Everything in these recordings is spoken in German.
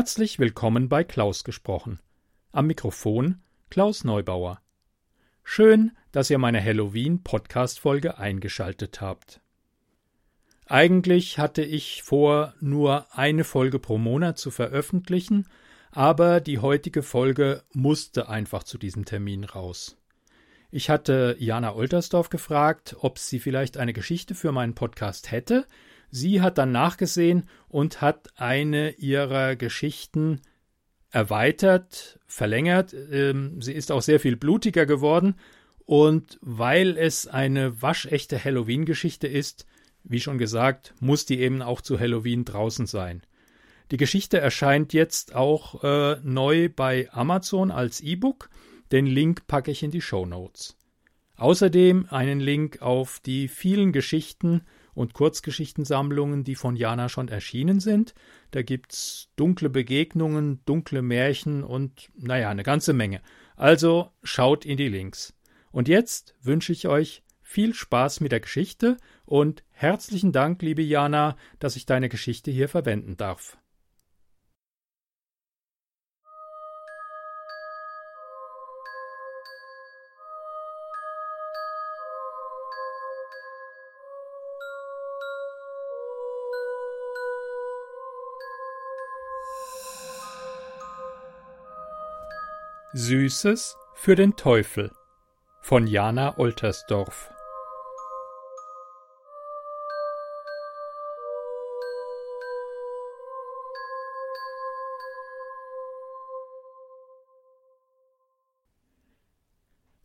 Herzlich willkommen bei Klaus gesprochen. Am Mikrofon Klaus Neubauer. Schön, dass ihr meine Halloween-Podcast-Folge eingeschaltet habt. Eigentlich hatte ich vor, nur eine Folge pro Monat zu veröffentlichen, aber die heutige Folge musste einfach zu diesem Termin raus. Ich hatte Jana Oltersdorf gefragt, ob sie vielleicht eine Geschichte für meinen Podcast hätte. Sie hat dann nachgesehen und hat eine ihrer Geschichten erweitert, verlängert. Ähm, sie ist auch sehr viel blutiger geworden. Und weil es eine waschechte Halloween-Geschichte ist, wie schon gesagt, muss die eben auch zu Halloween draußen sein. Die Geschichte erscheint jetzt auch äh, neu bei Amazon als E-Book. Den Link packe ich in die Show Notes. Außerdem einen Link auf die vielen Geschichten und Kurzgeschichtensammlungen, die von Jana schon erschienen sind. Da gibt's dunkle Begegnungen, dunkle Märchen und naja, eine ganze Menge. Also schaut in die Links. Und jetzt wünsche ich euch viel Spaß mit der Geschichte und herzlichen Dank, liebe Jana, dass ich deine Geschichte hier verwenden darf. Süßes für den Teufel von Jana Oltersdorf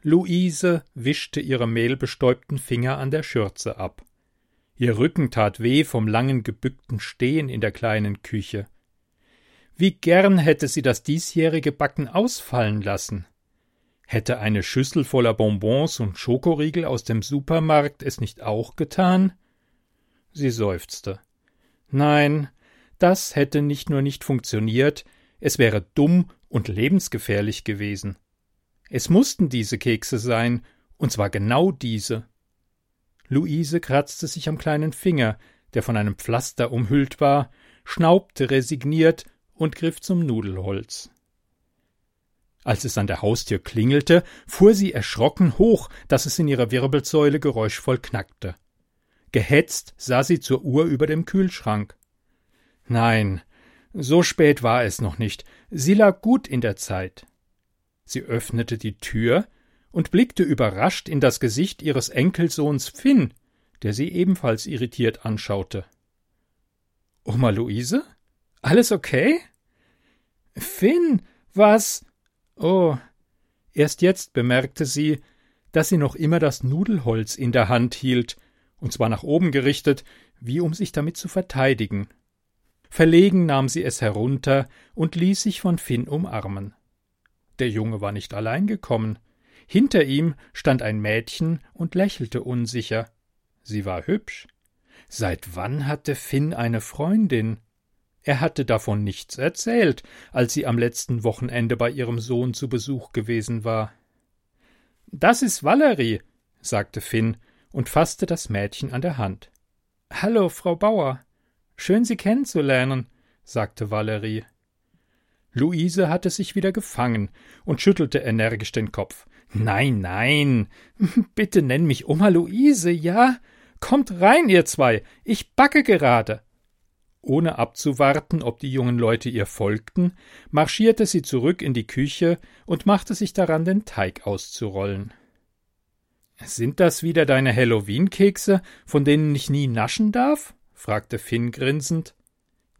Luise wischte ihre mehlbestäubten Finger an der Schürze ab. Ihr Rücken tat weh vom langen gebückten Stehen in der kleinen Küche. Wie gern hätte sie das diesjährige Backen ausfallen lassen. Hätte eine Schüssel voller Bonbons und Schokoriegel aus dem Supermarkt es nicht auch getan? Sie seufzte. Nein, das hätte nicht nur nicht funktioniert, es wäre dumm und lebensgefährlich gewesen. Es mussten diese Kekse sein, und zwar genau diese. Luise kratzte sich am kleinen Finger, der von einem Pflaster umhüllt war, schnaubte resigniert und griff zum Nudelholz. Als es an der Haustür klingelte, fuhr sie erschrocken hoch, dass es in ihrer Wirbelsäule geräuschvoll knackte. Gehetzt sah sie zur Uhr über dem Kühlschrank. Nein, so spät war es noch nicht, sie lag gut in der Zeit. Sie öffnete die Tür und blickte überrascht in das Gesicht ihres Enkelsohns Finn, der sie ebenfalls irritiert anschaute. Oma Luise? Alles okay? Finn, was? Oh. Erst jetzt bemerkte sie, dass sie noch immer das Nudelholz in der Hand hielt, und zwar nach oben gerichtet, wie um sich damit zu verteidigen. Verlegen nahm sie es herunter und ließ sich von Finn umarmen. Der Junge war nicht allein gekommen. Hinter ihm stand ein Mädchen und lächelte unsicher. Sie war hübsch. Seit wann hatte Finn eine Freundin? Er hatte davon nichts erzählt, als sie am letzten Wochenende bei ihrem Sohn zu Besuch gewesen war. Das ist Valerie, sagte Finn und fasste das Mädchen an der Hand. Hallo, Frau Bauer. Schön, Sie kennenzulernen, sagte Valerie. Luise hatte sich wieder gefangen und schüttelte energisch den Kopf. Nein, nein. Bitte nenn mich Oma Luise, ja? Kommt rein, ihr zwei. Ich backe gerade. Ohne abzuwarten, ob die jungen Leute ihr folgten, marschierte sie zurück in die Küche und machte sich daran, den Teig auszurollen. Sind das wieder deine Halloween-Kekse, von denen ich nie naschen darf? fragte Finn grinsend.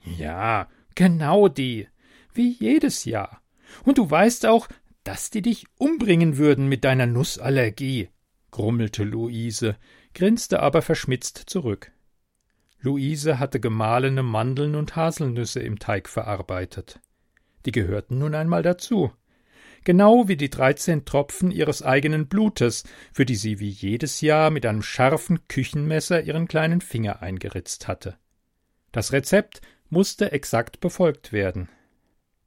Ja, genau die. Wie jedes Jahr. Und du weißt auch, dass die dich umbringen würden mit deiner Nussallergie, grummelte Luise, grinste aber verschmitzt zurück. Luise hatte gemahlene Mandeln und Haselnüsse im Teig verarbeitet. Die gehörten nun einmal dazu. Genau wie die dreizehn Tropfen ihres eigenen Blutes, für die sie wie jedes Jahr mit einem scharfen Küchenmesser ihren kleinen Finger eingeritzt hatte. Das Rezept musste exakt befolgt werden.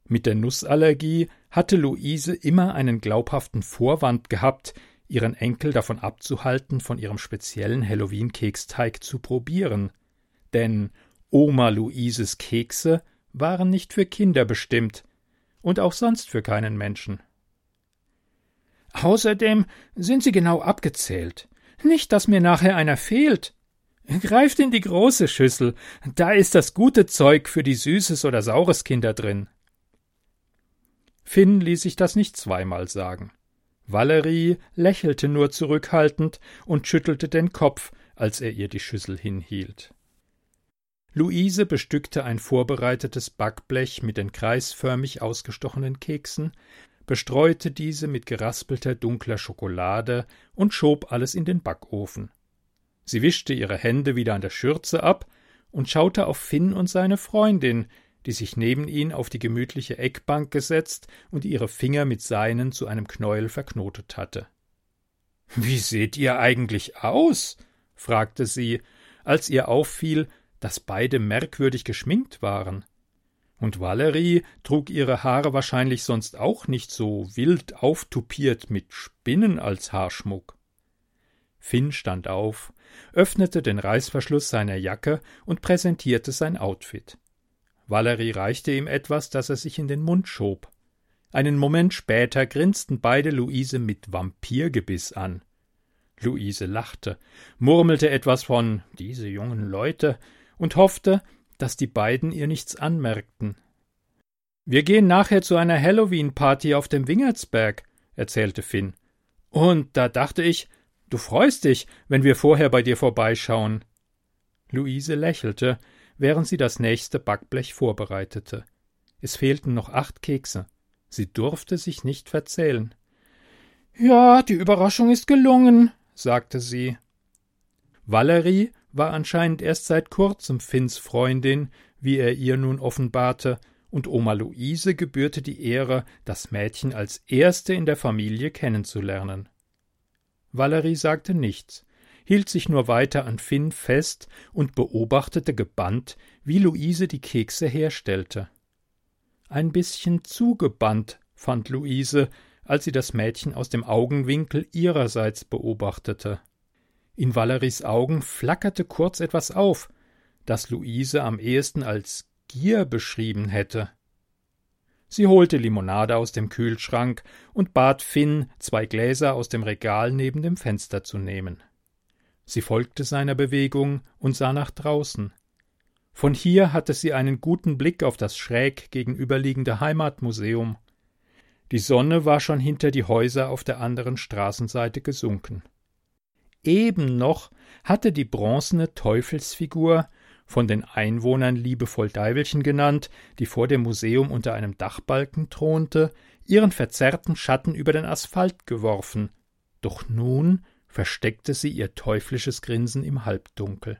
Mit der Nussallergie hatte Luise immer einen glaubhaften Vorwand gehabt, ihren Enkel davon abzuhalten, von ihrem speziellen Halloween-Keksteig zu probieren denn Oma Luises Kekse waren nicht für Kinder bestimmt und auch sonst für keinen Menschen. Außerdem sind sie genau abgezählt. Nicht, dass mir nachher einer fehlt. Greift in die große Schüssel, da ist das gute Zeug für die Süßes oder Saures Kinder drin. Finn ließ sich das nicht zweimal sagen. Valerie lächelte nur zurückhaltend und schüttelte den Kopf, als er ihr die Schüssel hinhielt. Luise bestückte ein vorbereitetes Backblech mit den kreisförmig ausgestochenen Keksen, bestreute diese mit geraspelter dunkler Schokolade und schob alles in den Backofen. Sie wischte ihre Hände wieder an der Schürze ab und schaute auf Finn und seine Freundin, die sich neben ihn auf die gemütliche Eckbank gesetzt und ihre Finger mit seinen zu einem Knäuel verknotet hatte. Wie seht ihr eigentlich aus? fragte sie, als ihr auffiel, dass beide merkwürdig geschminkt waren. Und Valerie trug ihre Haare wahrscheinlich sonst auch nicht so wild auftupiert mit Spinnen als Haarschmuck. Finn stand auf, öffnete den Reißverschluss seiner Jacke und präsentierte sein Outfit. Valerie reichte ihm etwas, das er sich in den Mund schob. Einen Moment später grinsten beide Luise mit Vampirgebiss an. Luise lachte, murmelte etwas von diese jungen Leute und hoffte, dass die beiden ihr nichts anmerkten. Wir gehen nachher zu einer Halloween-Party auf dem Wingertsberg, erzählte Finn. Und da dachte ich, du freust dich, wenn wir vorher bei dir vorbeischauen. Luise lächelte, während sie das nächste Backblech vorbereitete. Es fehlten noch acht Kekse. Sie durfte sich nicht verzählen. Ja, die Überraschung ist gelungen, sagte sie. Valerie war anscheinend erst seit kurzem Finns Freundin, wie er ihr nun offenbarte, und Oma Luise gebührte die Ehre, das Mädchen als erste in der Familie kennenzulernen. Valerie sagte nichts, hielt sich nur weiter an Finn fest und beobachtete gebannt, wie Luise die Kekse herstellte. Ein bisschen zu gebannt, fand Luise, als sie das Mädchen aus dem Augenwinkel ihrerseits beobachtete. In Valeries Augen flackerte kurz etwas auf, das Luise am ehesten als Gier beschrieben hätte. Sie holte Limonade aus dem Kühlschrank und bat Finn, zwei Gläser aus dem Regal neben dem Fenster zu nehmen. Sie folgte seiner Bewegung und sah nach draußen. Von hier hatte sie einen guten Blick auf das schräg gegenüberliegende Heimatmuseum. Die Sonne war schon hinter die Häuser auf der anderen Straßenseite gesunken. Eben noch hatte die bronzene Teufelsfigur, von den Einwohnern liebevoll Deivelchen genannt, die vor dem Museum unter einem Dachbalken thronte, ihren verzerrten Schatten über den Asphalt geworfen. Doch nun versteckte sie ihr teuflisches Grinsen im Halbdunkel.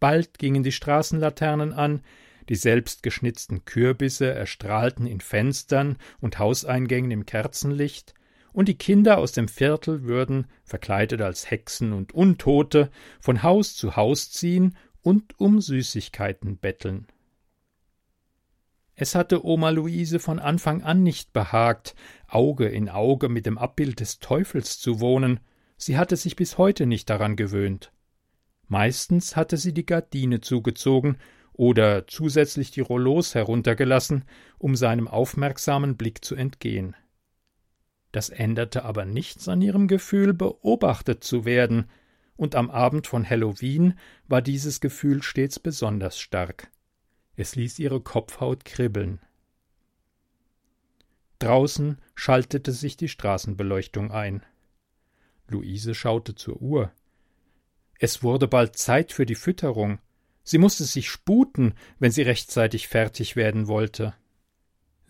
Bald gingen die Straßenlaternen an, die selbstgeschnitzten Kürbisse erstrahlten in Fenstern und Hauseingängen im Kerzenlicht, und die Kinder aus dem Viertel würden, verkleidet als Hexen und Untote, von Haus zu Haus ziehen und um Süßigkeiten betteln. Es hatte Oma Luise von Anfang an nicht behagt, Auge in Auge mit dem Abbild des Teufels zu wohnen, Sie hatte sich bis heute nicht daran gewöhnt. Meistens hatte sie die Gardine zugezogen oder zusätzlich die Rollos heruntergelassen, um seinem aufmerksamen Blick zu entgehen. Das änderte aber nichts an ihrem Gefühl, beobachtet zu werden, und am Abend von Halloween war dieses Gefühl stets besonders stark. Es ließ ihre Kopfhaut kribbeln. Draußen schaltete sich die Straßenbeleuchtung ein. Luise schaute zur Uhr. Es wurde bald Zeit für die Fütterung. Sie musste sich sputen, wenn sie rechtzeitig fertig werden wollte.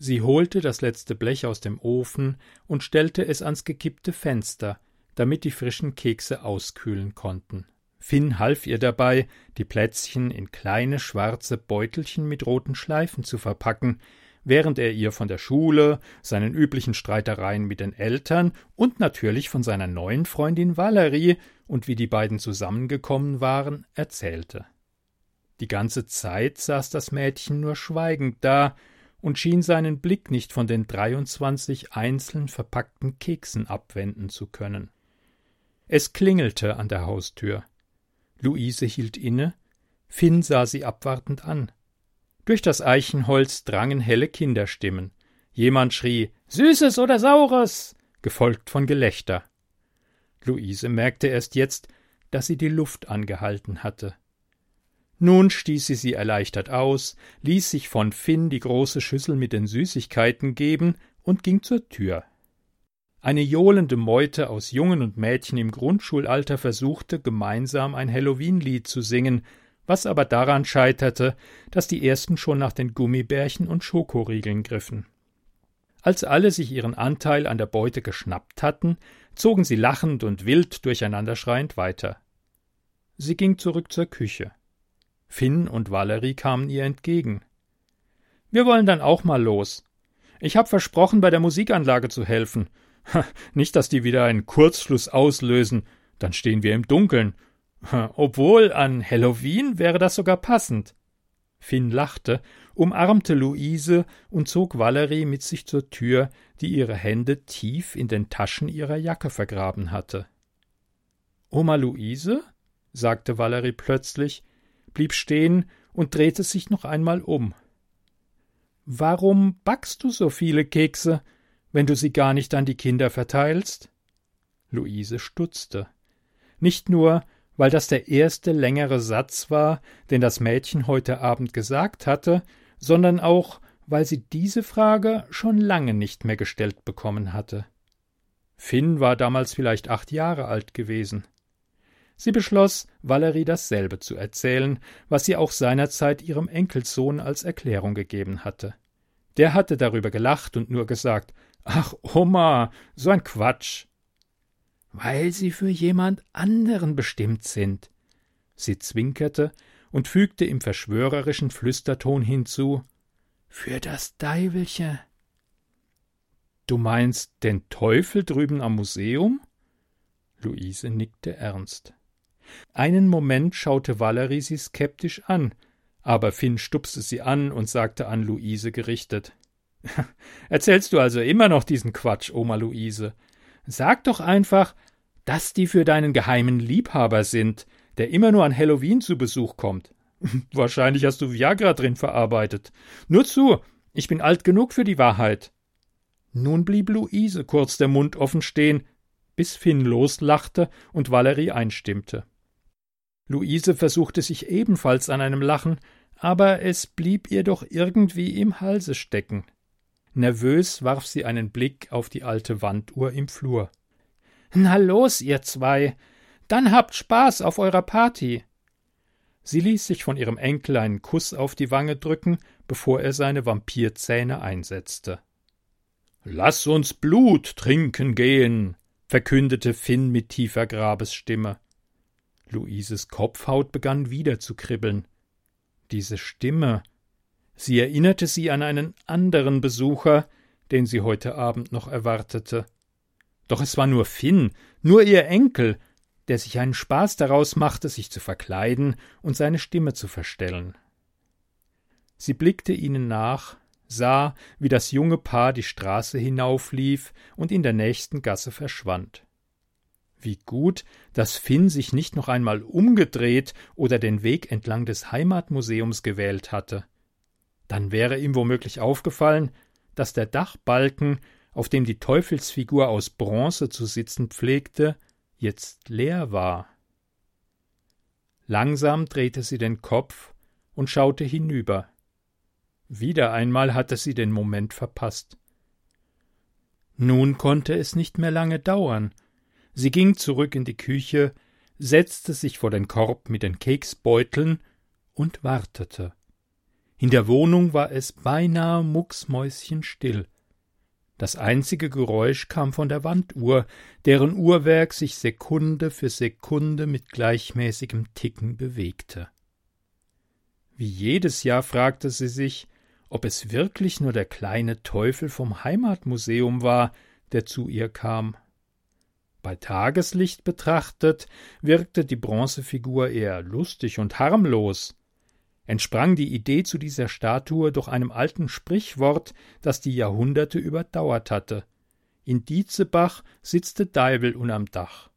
Sie holte das letzte Blech aus dem Ofen und stellte es ans gekippte Fenster, damit die frischen Kekse auskühlen konnten. Finn half ihr dabei, die Plätzchen in kleine schwarze Beutelchen mit roten Schleifen zu verpacken, während er ihr von der Schule, seinen üblichen Streitereien mit den Eltern und natürlich von seiner neuen Freundin Valerie und wie die beiden zusammengekommen waren, erzählte. Die ganze Zeit saß das Mädchen nur schweigend da und schien seinen Blick nicht von den dreiundzwanzig einzeln verpackten Keksen abwenden zu können. Es klingelte an der Haustür. Luise hielt inne, Finn sah sie abwartend an. Durch das Eichenholz drangen helle Kinderstimmen. Jemand schrie Süßes oder Saures, gefolgt von Gelächter. Luise merkte erst jetzt, dass sie die Luft angehalten hatte. Nun stieß sie sie erleichtert aus, ließ sich von Finn die große Schüssel mit den Süßigkeiten geben und ging zur Tür. Eine johlende Meute aus Jungen und Mädchen im Grundschulalter versuchte, gemeinsam ein Halloween-Lied zu singen, was aber daran scheiterte, dass die ersten schon nach den Gummibärchen und Schokoriegeln griffen. Als alle sich ihren Anteil an der Beute geschnappt hatten, zogen sie lachend und wild durcheinanderschreiend weiter. Sie ging zurück zur Küche. Finn und Valerie kamen ihr entgegen. Wir wollen dann auch mal los. Ich hab versprochen, bei der Musikanlage zu helfen. Nicht, dass die wieder einen Kurzschluss auslösen, dann stehen wir im Dunkeln. Obwohl an Halloween wäre das sogar passend. Finn lachte, umarmte Luise und zog Valerie mit sich zur Tür, die ihre Hände tief in den Taschen ihrer Jacke vergraben hatte. Oma Luise? sagte Valerie plötzlich, blieb stehen und drehte sich noch einmal um. Warum backst du so viele Kekse, wenn du sie gar nicht an die Kinder verteilst? Luise stutzte. Nicht nur, weil das der erste längere Satz war, den das Mädchen heute Abend gesagt hatte, sondern auch, weil sie diese Frage schon lange nicht mehr gestellt bekommen hatte. Finn war damals vielleicht acht Jahre alt gewesen. Sie beschloss, Valerie dasselbe zu erzählen, was sie auch seinerzeit ihrem Enkelsohn als Erklärung gegeben hatte. Der hatte darüber gelacht und nur gesagt Ach, Oma, so ein Quatsch. Weil sie für jemand anderen bestimmt sind. Sie zwinkerte und fügte im verschwörerischen Flüsterton hinzu Für das Deivelche. Du meinst den Teufel drüben am Museum? Luise nickte ernst. Einen Moment schaute Valerie sie skeptisch an, aber Finn stupste sie an und sagte an Luise gerichtet Erzählst du also immer noch diesen Quatsch, Oma Luise? Sag doch einfach, dass die für deinen geheimen Liebhaber sind, der immer nur an Halloween zu Besuch kommt. Wahrscheinlich hast du Viagra drin verarbeitet. Nur zu, ich bin alt genug für die Wahrheit. Nun blieb Luise kurz der Mund offen stehen, bis Finn loslachte und Valerie einstimmte. Luise versuchte sich ebenfalls an einem Lachen, aber es blieb ihr doch irgendwie im Halse stecken. Nervös warf sie einen Blick auf die alte Wanduhr im Flur. Na los, ihr zwei, dann habt Spaß auf eurer Party. Sie ließ sich von ihrem Enkel einen Kuss auf die Wange drücken, bevor er seine Vampirzähne einsetzte. Lass uns Blut trinken gehen, verkündete Finn mit tiefer Grabesstimme. Luises Kopfhaut begann wieder zu kribbeln. Diese Stimme. Sie erinnerte sie an einen anderen Besucher, den sie heute Abend noch erwartete. Doch es war nur Finn, nur ihr Enkel, der sich einen Spaß daraus machte, sich zu verkleiden und seine Stimme zu verstellen. Sie blickte ihnen nach, sah, wie das junge Paar die Straße hinauflief und in der nächsten Gasse verschwand. Wie gut, dass Finn sich nicht noch einmal umgedreht oder den Weg entlang des Heimatmuseums gewählt hatte. Dann wäre ihm womöglich aufgefallen, dass der Dachbalken, auf dem die Teufelsfigur aus Bronze zu sitzen pflegte, jetzt leer war. Langsam drehte sie den Kopf und schaute hinüber. Wieder einmal hatte sie den Moment verpasst. Nun konnte es nicht mehr lange dauern, Sie ging zurück in die Küche, setzte sich vor den Korb mit den Keksbeuteln und wartete. In der Wohnung war es beinahe mucksmäuschenstill. Das einzige Geräusch kam von der Wanduhr, deren Uhrwerk sich Sekunde für Sekunde mit gleichmäßigem Ticken bewegte. Wie jedes Jahr fragte sie sich, ob es wirklich nur der kleine Teufel vom Heimatmuseum war, der zu ihr kam. Bei Tageslicht betrachtet wirkte die Bronzefigur eher lustig und harmlos. Entsprang die Idee zu dieser Statue durch einem alten Sprichwort, das die Jahrhunderte überdauert hatte. In Dietzebach sitzt Deivel unterm Dach.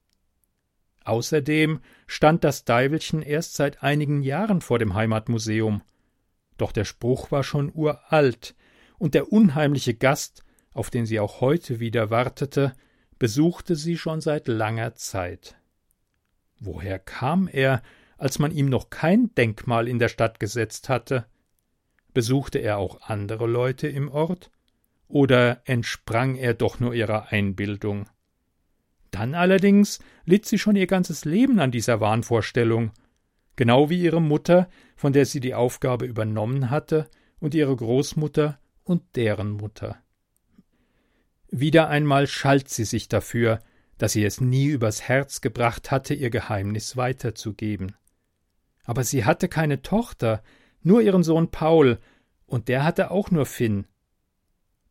Außerdem stand das Deivelchen erst seit einigen Jahren vor dem Heimatmuseum. Doch der Spruch war schon uralt, und der unheimliche Gast, auf den sie auch heute wieder wartete, besuchte sie schon seit langer Zeit. Woher kam er, als man ihm noch kein Denkmal in der Stadt gesetzt hatte? Besuchte er auch andere Leute im Ort? Oder entsprang er doch nur ihrer Einbildung? Dann allerdings litt sie schon ihr ganzes Leben an dieser Wahnvorstellung, genau wie ihre Mutter, von der sie die Aufgabe übernommen hatte, und ihre Großmutter und deren Mutter. Wieder einmal schalt sie sich dafür, dass sie es nie übers Herz gebracht hatte, ihr Geheimnis weiterzugeben. Aber sie hatte keine Tochter, nur ihren Sohn Paul, und der hatte auch nur Finn.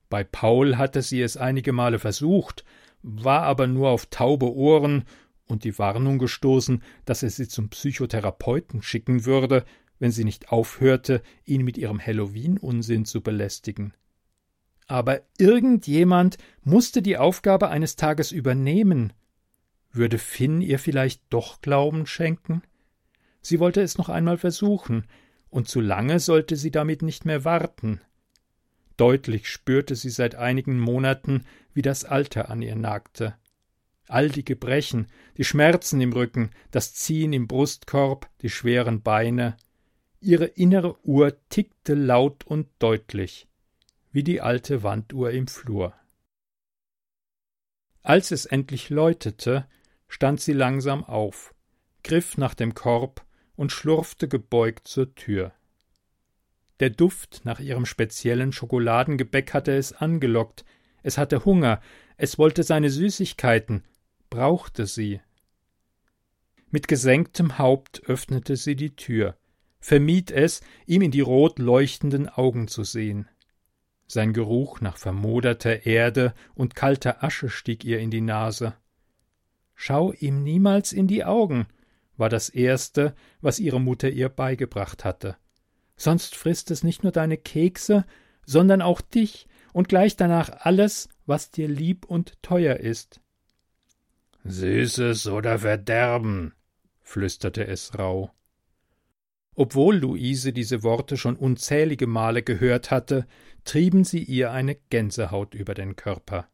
Bei Paul hatte sie es einige Male versucht, war aber nur auf taube Ohren und die Warnung gestoßen, dass er sie zum Psychotherapeuten schicken würde, wenn sie nicht aufhörte, ihn mit ihrem Halloween-Unsinn zu belästigen. Aber irgendjemand musste die Aufgabe eines Tages übernehmen. Würde Finn ihr vielleicht doch Glauben schenken? Sie wollte es noch einmal versuchen, und zu lange sollte sie damit nicht mehr warten. Deutlich spürte sie seit einigen Monaten, wie das Alter an ihr nagte. All die Gebrechen, die Schmerzen im Rücken, das Ziehen im Brustkorb, die schweren Beine. Ihre innere Uhr tickte laut und deutlich, wie die alte Wanduhr im Flur. Als es endlich läutete, stand sie langsam auf, griff nach dem Korb und schlurfte gebeugt zur Tür. Der Duft nach ihrem speziellen Schokoladengebäck hatte es angelockt, es hatte Hunger, es wollte seine Süßigkeiten, brauchte sie. Mit gesenktem Haupt öffnete sie die Tür, vermied es, ihm in die rot leuchtenden Augen zu sehen. Sein Geruch nach vermoderter Erde und kalter Asche stieg ihr in die Nase. Schau ihm niemals in die Augen, war das Erste, was ihre Mutter ihr beigebracht hatte sonst frisst es nicht nur deine Kekse, sondern auch dich und gleich danach alles, was dir lieb und teuer ist. Süßes oder Verderben, flüsterte es rauh. Obwohl Luise diese Worte schon unzählige Male gehört hatte, trieben sie ihr eine Gänsehaut über den Körper.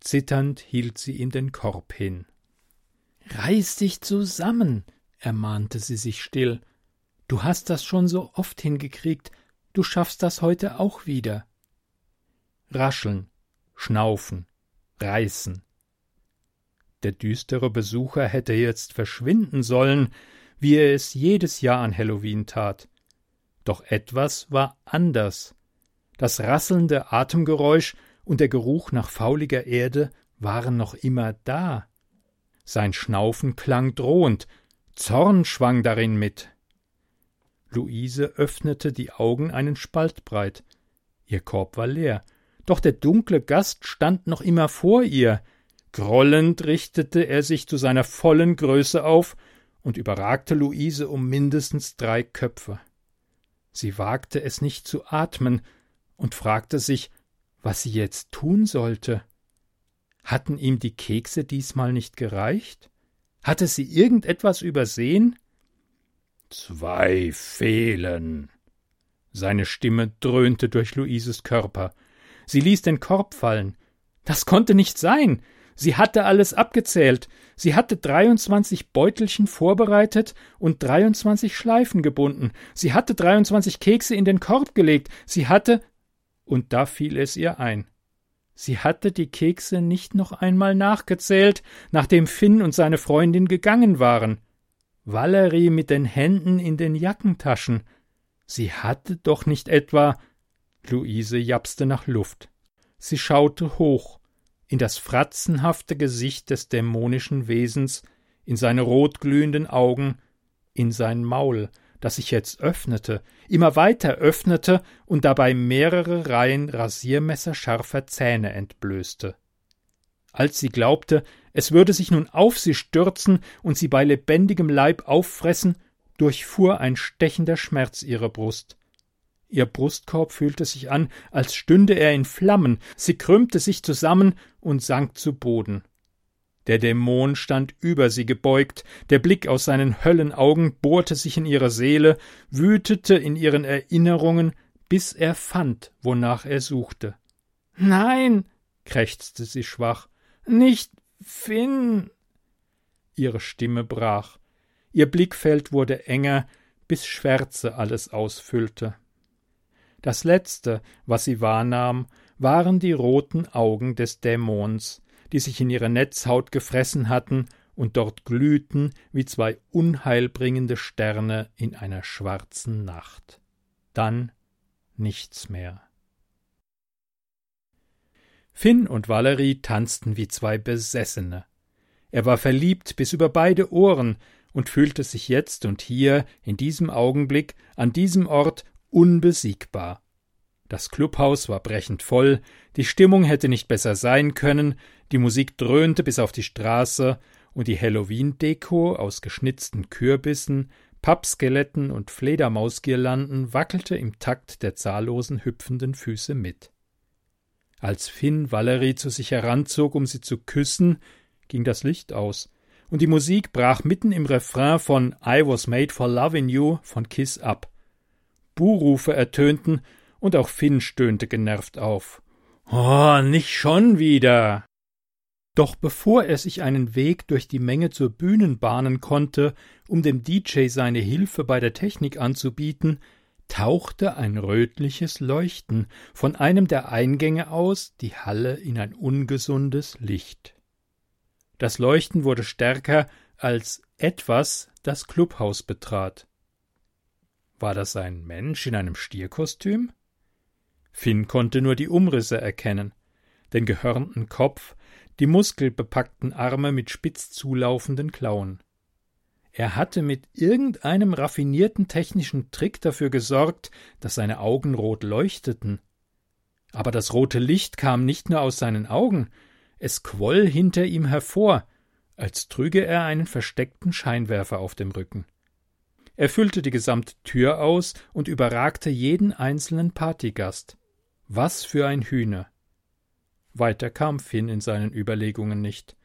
Zitternd hielt sie ihm den Korb hin. Reiß dich zusammen, ermahnte sie sich still Du hast das schon so oft hingekriegt, du schaffst das heute auch wieder. Rascheln, schnaufen, reißen. Der düstere Besucher hätte jetzt verschwinden sollen, wie er es jedes Jahr an Halloween tat. Doch etwas war anders. Das rasselnde Atemgeräusch und der Geruch nach fauliger Erde waren noch immer da. Sein Schnaufen klang drohend, Zorn schwang darin mit. Luise öffnete die Augen einen Spalt breit. Ihr Korb war leer, doch der dunkle Gast stand noch immer vor ihr. Grollend richtete er sich zu seiner vollen Größe auf und überragte Luise um mindestens drei Köpfe. Sie wagte es nicht zu atmen und fragte sich, was sie jetzt tun sollte. Hatten ihm die Kekse diesmal nicht gereicht? Hatte sie irgendetwas übersehen? Zwei fehlen. Seine Stimme dröhnte durch Luises Körper. Sie ließ den Korb fallen. Das konnte nicht sein. Sie hatte alles abgezählt. Sie hatte 23 Beutelchen vorbereitet und 23 Schleifen gebunden. Sie hatte 23 Kekse in den Korb gelegt. Sie hatte. Und da fiel es ihr ein. Sie hatte die Kekse nicht noch einmal nachgezählt, nachdem Finn und seine Freundin gegangen waren. Valerie mit den Händen in den Jackentaschen. Sie hatte doch nicht etwa. Luise japste nach Luft. Sie schaute hoch, in das fratzenhafte Gesicht des dämonischen Wesens, in seine rotglühenden Augen, in sein Maul, das sich jetzt öffnete, immer weiter öffnete und dabei mehrere Reihen rasiermesserscharfer Zähne entblößte. Als sie glaubte, es würde sich nun auf sie stürzen und sie bei lebendigem Leib auffressen, durchfuhr ein stechender Schmerz ihre Brust. Ihr Brustkorb fühlte sich an, als stünde er in Flammen, sie krümmte sich zusammen und sank zu Boden. Der Dämon stand über sie gebeugt, der Blick aus seinen Höllenaugen bohrte sich in ihre Seele, wütete in ihren Erinnerungen, bis er fand, wonach er suchte. Nein, krächzte sie schwach, nicht Finn. Ihre Stimme brach, ihr Blickfeld wurde enger, bis Schwärze alles ausfüllte. Das letzte, was sie wahrnahm, waren die roten Augen des Dämons, die sich in ihre Netzhaut gefressen hatten und dort glühten wie zwei unheilbringende Sterne in einer schwarzen Nacht. Dann nichts mehr. Finn und Valerie tanzten wie zwei Besessene. Er war verliebt bis über beide Ohren und fühlte sich jetzt und hier, in diesem Augenblick, an diesem Ort unbesiegbar. Das Clubhaus war brechend voll, die Stimmung hätte nicht besser sein können, die Musik dröhnte bis auf die Straße, und die Halloween-Deko aus geschnitzten Kürbissen, Pappskeletten und Fledermausgirlanden wackelte im Takt der zahllosen hüpfenden Füße mit. Als Finn Valerie zu sich heranzog, um sie zu küssen, ging das Licht aus, und die Musik brach mitten im Refrain von I was made for loving you von Kiss ab. Buhrufe ertönten, und auch Finn stöhnte genervt auf. Oh, nicht schon wieder. Doch bevor er sich einen Weg durch die Menge zur Bühnen bahnen konnte, um dem DJ seine Hilfe bei der Technik anzubieten, tauchte ein rötliches Leuchten von einem der Eingänge aus die Halle in ein ungesundes Licht. Das Leuchten wurde stärker, als etwas das Clubhaus betrat. War das ein Mensch in einem Stierkostüm? Finn konnte nur die Umrisse erkennen, den gehörnten Kopf, die muskelbepackten Arme mit spitz zulaufenden Klauen. Er hatte mit irgendeinem raffinierten technischen Trick dafür gesorgt, dass seine Augen rot leuchteten. Aber das rote Licht kam nicht nur aus seinen Augen, es quoll hinter ihm hervor, als trüge er einen versteckten Scheinwerfer auf dem Rücken. Er füllte die gesamte Tür aus und überragte jeden einzelnen Partygast. Was für ein Hühner. Weiter kam Finn in seinen Überlegungen nicht.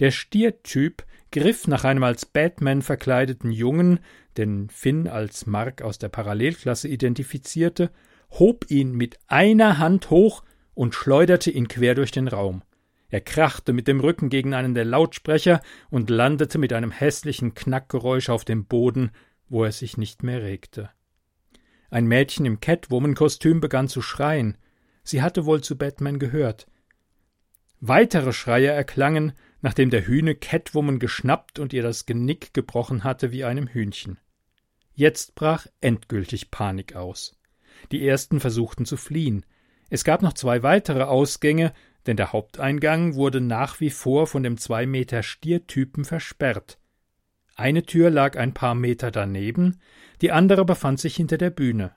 Der Stiertyp griff nach einem als Batman verkleideten Jungen, den Finn als Mark aus der Parallelklasse identifizierte, hob ihn mit einer Hand hoch und schleuderte ihn quer durch den Raum. Er krachte mit dem Rücken gegen einen der Lautsprecher und landete mit einem hässlichen Knackgeräusch auf dem Boden, wo er sich nicht mehr regte. Ein Mädchen im Catwoman-Kostüm begann zu schreien. Sie hatte wohl zu Batman gehört. Weitere Schreie erklangen, nachdem der Hühne Catwoman geschnappt und ihr das Genick gebrochen hatte wie einem Hühnchen. Jetzt brach endgültig Panik aus. Die ersten versuchten zu fliehen. Es gab noch zwei weitere Ausgänge, denn der Haupteingang wurde nach wie vor von dem zwei Meter Stiertypen versperrt. Eine Tür lag ein paar Meter daneben, die andere befand sich hinter der Bühne.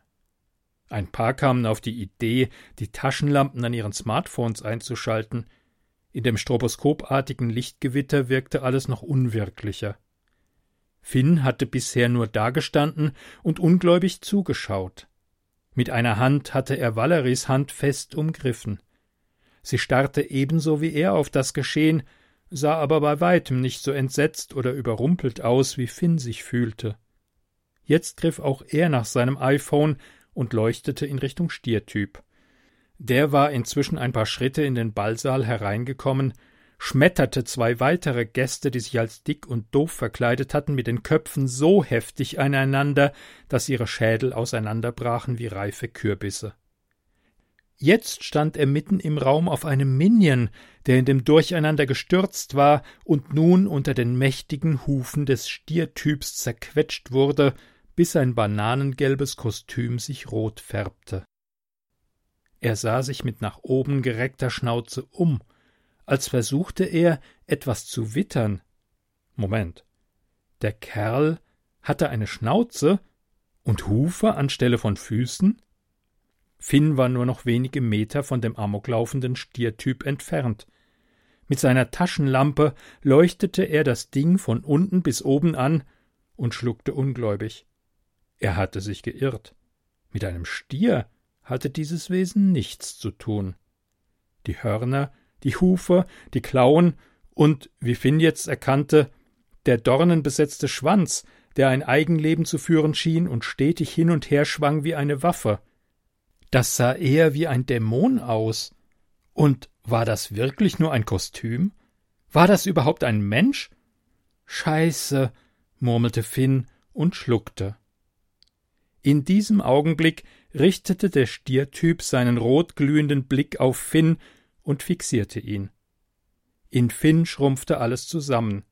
Ein paar kamen auf die Idee, die Taschenlampen an ihren Smartphones einzuschalten. In dem stroboskopartigen Lichtgewitter wirkte alles noch unwirklicher. Finn hatte bisher nur dagestanden und ungläubig zugeschaut. Mit einer Hand hatte er Valeries Hand fest umgriffen. Sie starrte ebenso wie er auf das Geschehen, sah aber bei weitem nicht so entsetzt oder überrumpelt aus, wie Finn sich fühlte. Jetzt griff auch er nach seinem iPhone und leuchtete in Richtung Stiertyp. Der war inzwischen ein paar Schritte in den Ballsaal hereingekommen, schmetterte zwei weitere Gäste, die sich als dick und doof verkleidet hatten, mit den Köpfen so heftig aneinander, dass ihre Schädel auseinanderbrachen wie reife Kürbisse. Jetzt stand er mitten im Raum auf einem Minion, der in dem Durcheinander gestürzt war und nun unter den mächtigen Hufen des Stiertyps zerquetscht wurde, bis sein bananengelbes Kostüm sich rot färbte. Er sah sich mit nach oben gereckter Schnauze um, als versuchte er, etwas zu wittern. Moment. Der Kerl hatte eine Schnauze und Hufe anstelle von Füßen? Finn war nur noch wenige Meter von dem amoklaufenden Stiertyp entfernt. Mit seiner Taschenlampe leuchtete er das Ding von unten bis oben an und schluckte ungläubig. Er hatte sich geirrt. Mit einem Stier hatte dieses Wesen nichts zu tun. Die Hörner, die Hufe, die Klauen Und, wie Finn jetzt erkannte, der dornenbesetzte Schwanz, der ein Eigenleben zu führen schien und stetig hin und her schwang wie eine Waffe. Das sah eher wie ein Dämon aus. Und war das wirklich nur ein Kostüm? War das überhaupt ein Mensch? Scheiße, murmelte Finn und schluckte. In diesem Augenblick richtete der Stiertyp seinen rotglühenden Blick auf Finn und fixierte ihn. In Finn schrumpfte alles zusammen.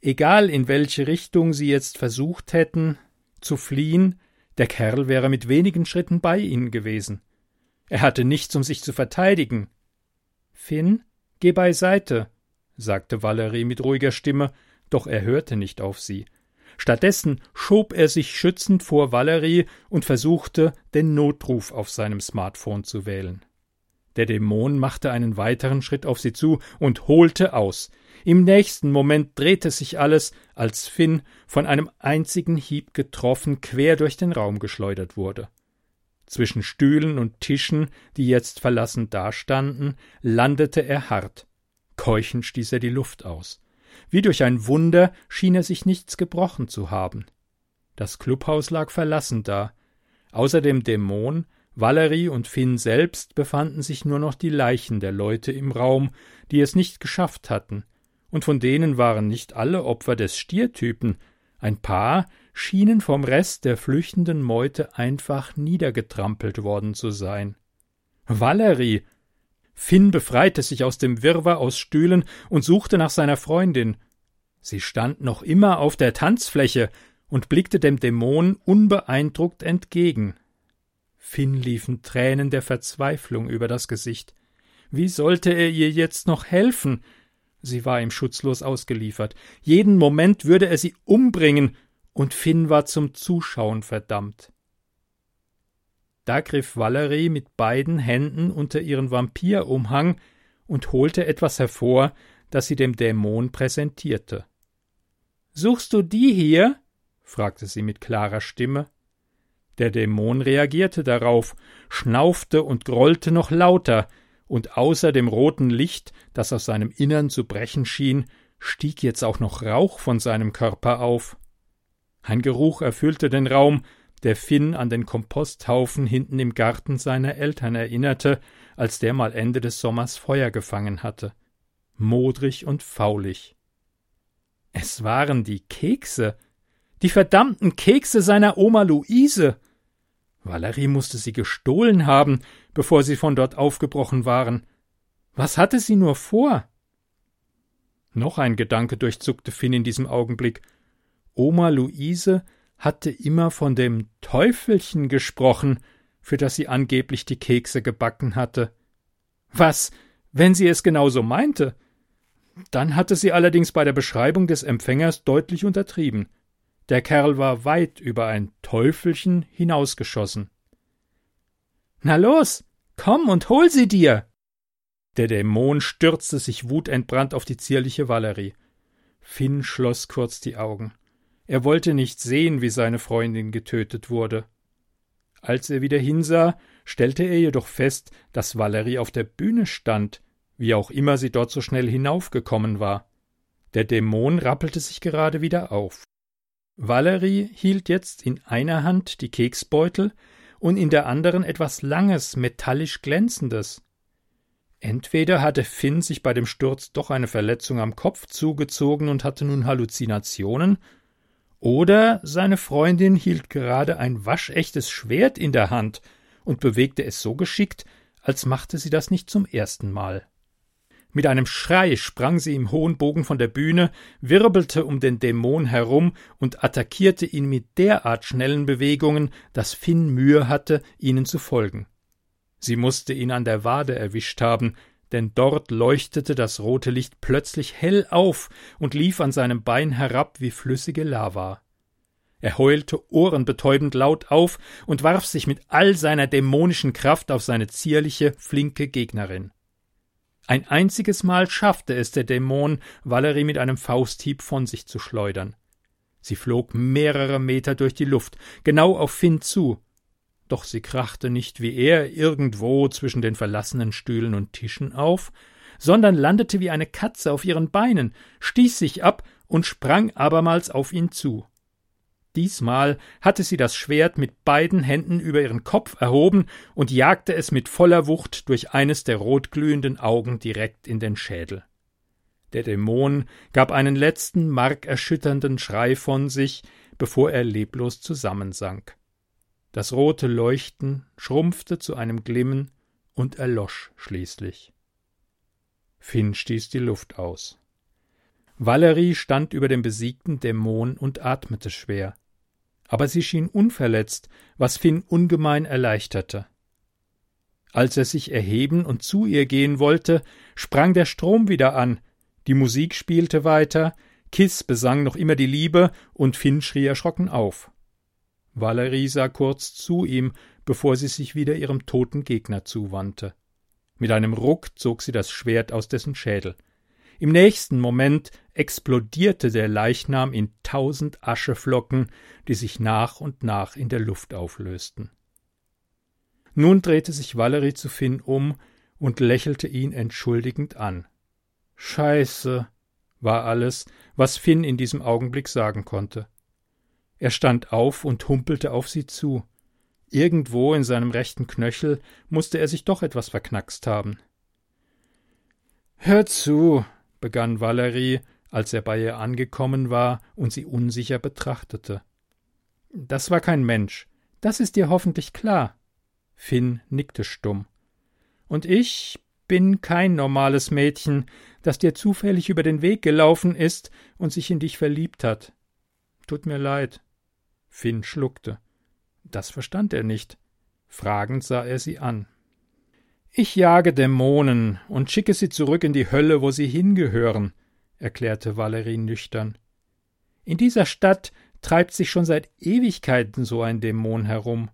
Egal in welche Richtung sie jetzt versucht hätten zu fliehen, der Kerl wäre mit wenigen Schritten bei ihnen gewesen. Er hatte nichts, um sich zu verteidigen. Finn, geh beiseite, sagte Valerie mit ruhiger Stimme, doch er hörte nicht auf sie. Stattdessen schob er sich schützend vor Valerie und versuchte, den Notruf auf seinem Smartphone zu wählen. Der Dämon machte einen weiteren Schritt auf sie zu und holte aus. Im nächsten Moment drehte sich alles, als Finn von einem einzigen Hieb getroffen quer durch den Raum geschleudert wurde. Zwischen Stühlen und Tischen, die jetzt verlassen dastanden, landete er hart. Keuchend stieß er die Luft aus. Wie durch ein Wunder schien er sich nichts gebrochen zu haben. Das Clubhaus lag verlassen da. Außer dem Dämon, Valerie und Finn selbst befanden sich nur noch die Leichen der Leute im Raum, die es nicht geschafft hatten, und von denen waren nicht alle Opfer des Stiertypen, ein paar schienen vom Rest der flüchtenden Meute einfach niedergetrampelt worden zu sein. Valerie, Finn befreite sich aus dem Wirrwarr aus Stühlen und suchte nach seiner Freundin. Sie stand noch immer auf der Tanzfläche und blickte dem Dämon unbeeindruckt entgegen. Finn liefen Tränen der Verzweiflung über das Gesicht. Wie sollte er ihr jetzt noch helfen? Sie war ihm schutzlos ausgeliefert. Jeden Moment würde er sie umbringen, und Finn war zum Zuschauen verdammt. Da griff Valerie mit beiden Händen unter ihren Vampirumhang und holte etwas hervor, das sie dem Dämon präsentierte. Suchst du die hier? fragte sie mit klarer Stimme. Der Dämon reagierte darauf, schnaufte und grollte noch lauter, und außer dem roten Licht, das aus seinem Innern zu brechen schien, stieg jetzt auch noch Rauch von seinem Körper auf. Ein Geruch erfüllte den Raum, der Finn an den Komposthaufen hinten im Garten seiner Eltern erinnerte, als der mal Ende des Sommers Feuer gefangen hatte. Modrig und faulig. Es waren die Kekse, die verdammten Kekse seiner Oma Luise. Valerie musste sie gestohlen haben, bevor sie von dort aufgebrochen waren. Was hatte sie nur vor? Noch ein Gedanke durchzuckte Finn in diesem Augenblick. Oma Luise hatte immer von dem Teufelchen gesprochen, für das sie angeblich die Kekse gebacken hatte. Was, wenn sie es genau so meinte? Dann hatte sie allerdings bei der Beschreibung des Empfängers deutlich untertrieben. Der Kerl war weit über ein Teufelchen hinausgeschossen. Na los, komm und hol sie dir! Der Dämon stürzte sich wutentbrannt auf die zierliche Valerie. Finn schloss kurz die Augen. Er wollte nicht sehen, wie seine Freundin getötet wurde. Als er wieder hinsah, stellte er jedoch fest, dass Valerie auf der Bühne stand, wie auch immer sie dort so schnell hinaufgekommen war. Der Dämon rappelte sich gerade wieder auf. Valerie hielt jetzt in einer Hand die Keksbeutel und in der anderen etwas Langes, metallisch glänzendes. Entweder hatte Finn sich bei dem Sturz doch eine Verletzung am Kopf zugezogen und hatte nun Halluzinationen, oder seine Freundin hielt gerade ein waschechtes Schwert in der Hand und bewegte es so geschickt, als machte sie das nicht zum ersten Mal. Mit einem Schrei sprang sie im hohen Bogen von der Bühne, wirbelte um den Dämon herum und attackierte ihn mit derart schnellen Bewegungen, dass Finn Mühe hatte, ihnen zu folgen. Sie musste ihn an der Wade erwischt haben, denn dort leuchtete das rote Licht plötzlich hell auf und lief an seinem Bein herab wie flüssige Lava. Er heulte ohrenbetäubend laut auf und warf sich mit all seiner dämonischen Kraft auf seine zierliche, flinke Gegnerin. Ein einziges Mal schaffte es der Dämon, Valerie mit einem Fausthieb von sich zu schleudern. Sie flog mehrere Meter durch die Luft, genau auf Finn zu, doch sie krachte nicht wie er irgendwo zwischen den verlassenen Stühlen und Tischen auf, sondern landete wie eine Katze auf ihren Beinen, stieß sich ab und sprang abermals auf ihn zu. Diesmal hatte sie das Schwert mit beiden Händen über ihren Kopf erhoben und jagte es mit voller Wucht durch eines der rotglühenden Augen direkt in den Schädel. Der Dämon gab einen letzten markerschütternden Schrei von sich, bevor er leblos zusammensank. Das rote Leuchten schrumpfte zu einem Glimmen und erlosch schließlich. Finn stieß die Luft aus. Valerie stand über dem besiegten Dämon und atmete schwer aber sie schien unverletzt, was Finn ungemein erleichterte. Als er sich erheben und zu ihr gehen wollte, sprang der Strom wieder an, die Musik spielte weiter, Kiss besang noch immer die Liebe und Finn schrie erschrocken auf. Valerie sah kurz zu ihm, bevor sie sich wieder ihrem toten Gegner zuwandte. Mit einem Ruck zog sie das Schwert aus dessen Schädel. Im nächsten Moment explodierte der Leichnam in tausend Ascheflocken, die sich nach und nach in der Luft auflösten. Nun drehte sich Valerie zu Finn um und lächelte ihn entschuldigend an. Scheiße, war alles, was Finn in diesem Augenblick sagen konnte. Er stand auf und humpelte auf sie zu. Irgendwo in seinem rechten Knöchel musste er sich doch etwas verknackst haben. Hör zu, begann Valerie, als er bei ihr angekommen war und sie unsicher betrachtete. Das war kein Mensch. Das ist dir hoffentlich klar. Finn nickte stumm. Und ich bin kein normales Mädchen, das dir zufällig über den Weg gelaufen ist und sich in dich verliebt hat. Tut mir leid. Finn schluckte. Das verstand er nicht. Fragend sah er sie an. Ich jage Dämonen und schicke sie zurück in die Hölle, wo sie hingehören, erklärte Valerie nüchtern. In dieser Stadt treibt sich schon seit Ewigkeiten so ein Dämon herum.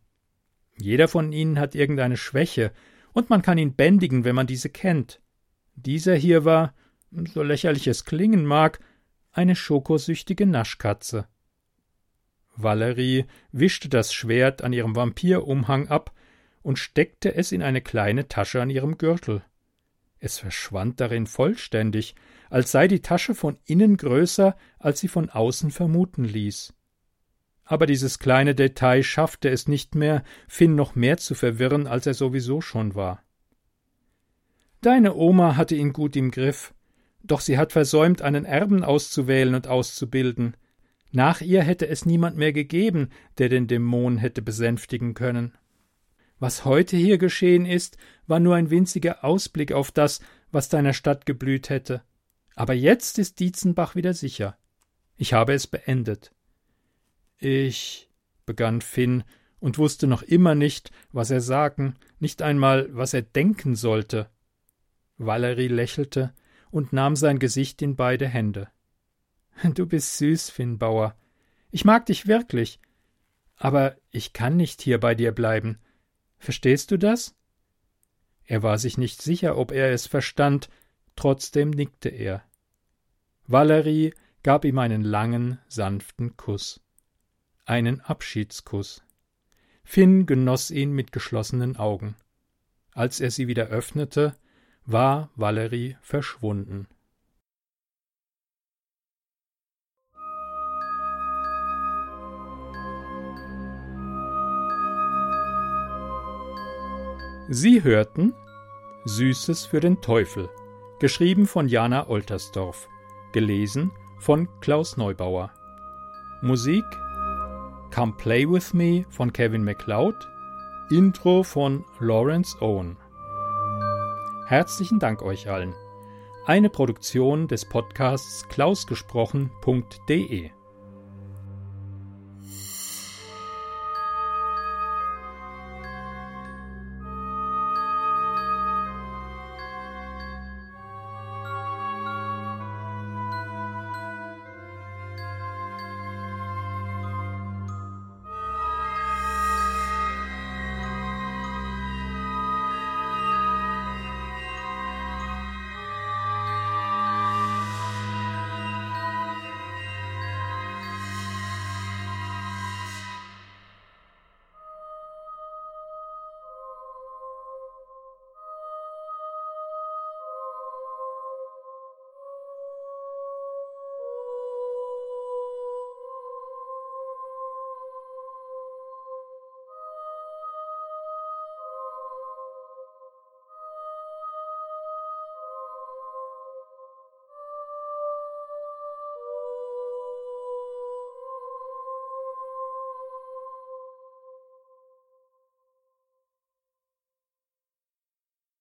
Jeder von ihnen hat irgendeine Schwäche, und man kann ihn bändigen, wenn man diese kennt. Dieser hier war, so lächerlich es klingen mag, eine schokosüchtige Naschkatze. Valerie wischte das Schwert an ihrem Vampirumhang ab und steckte es in eine kleine Tasche an ihrem Gürtel. Es verschwand darin vollständig, als sei die Tasche von innen größer, als sie von außen vermuten ließ. Aber dieses kleine Detail schaffte es nicht mehr, Finn noch mehr zu verwirren, als er sowieso schon war. Deine Oma hatte ihn gut im Griff, doch sie hat versäumt, einen Erben auszuwählen und auszubilden. Nach ihr hätte es niemand mehr gegeben, der den Dämon hätte besänftigen können. Was heute hier geschehen ist, war nur ein winziger Ausblick auf das, was deiner Stadt geblüht hätte. Aber jetzt ist Dietzenbach wieder sicher. Ich habe es beendet. Ich, begann Finn und wusste noch immer nicht, was er sagen, nicht einmal, was er denken sollte. Valerie lächelte und nahm sein Gesicht in beide Hände. Du bist süß, Finn Bauer. Ich mag dich wirklich. Aber ich kann nicht hier bei dir bleiben. Verstehst du das? Er war sich nicht sicher, ob er es verstand, trotzdem nickte er. Valerie gab ihm einen langen, sanften Kuss. Einen Abschiedskuss. Finn genoss ihn mit geschlossenen Augen. Als er sie wieder öffnete, war Valerie verschwunden. Sie hörten Süßes für den Teufel, geschrieben von Jana Oltersdorf, gelesen von Klaus Neubauer. Musik Come Play With Me von Kevin MacLeod, Intro von Lawrence Owen. Herzlichen Dank euch allen. Eine Produktion des Podcasts klausgesprochen.de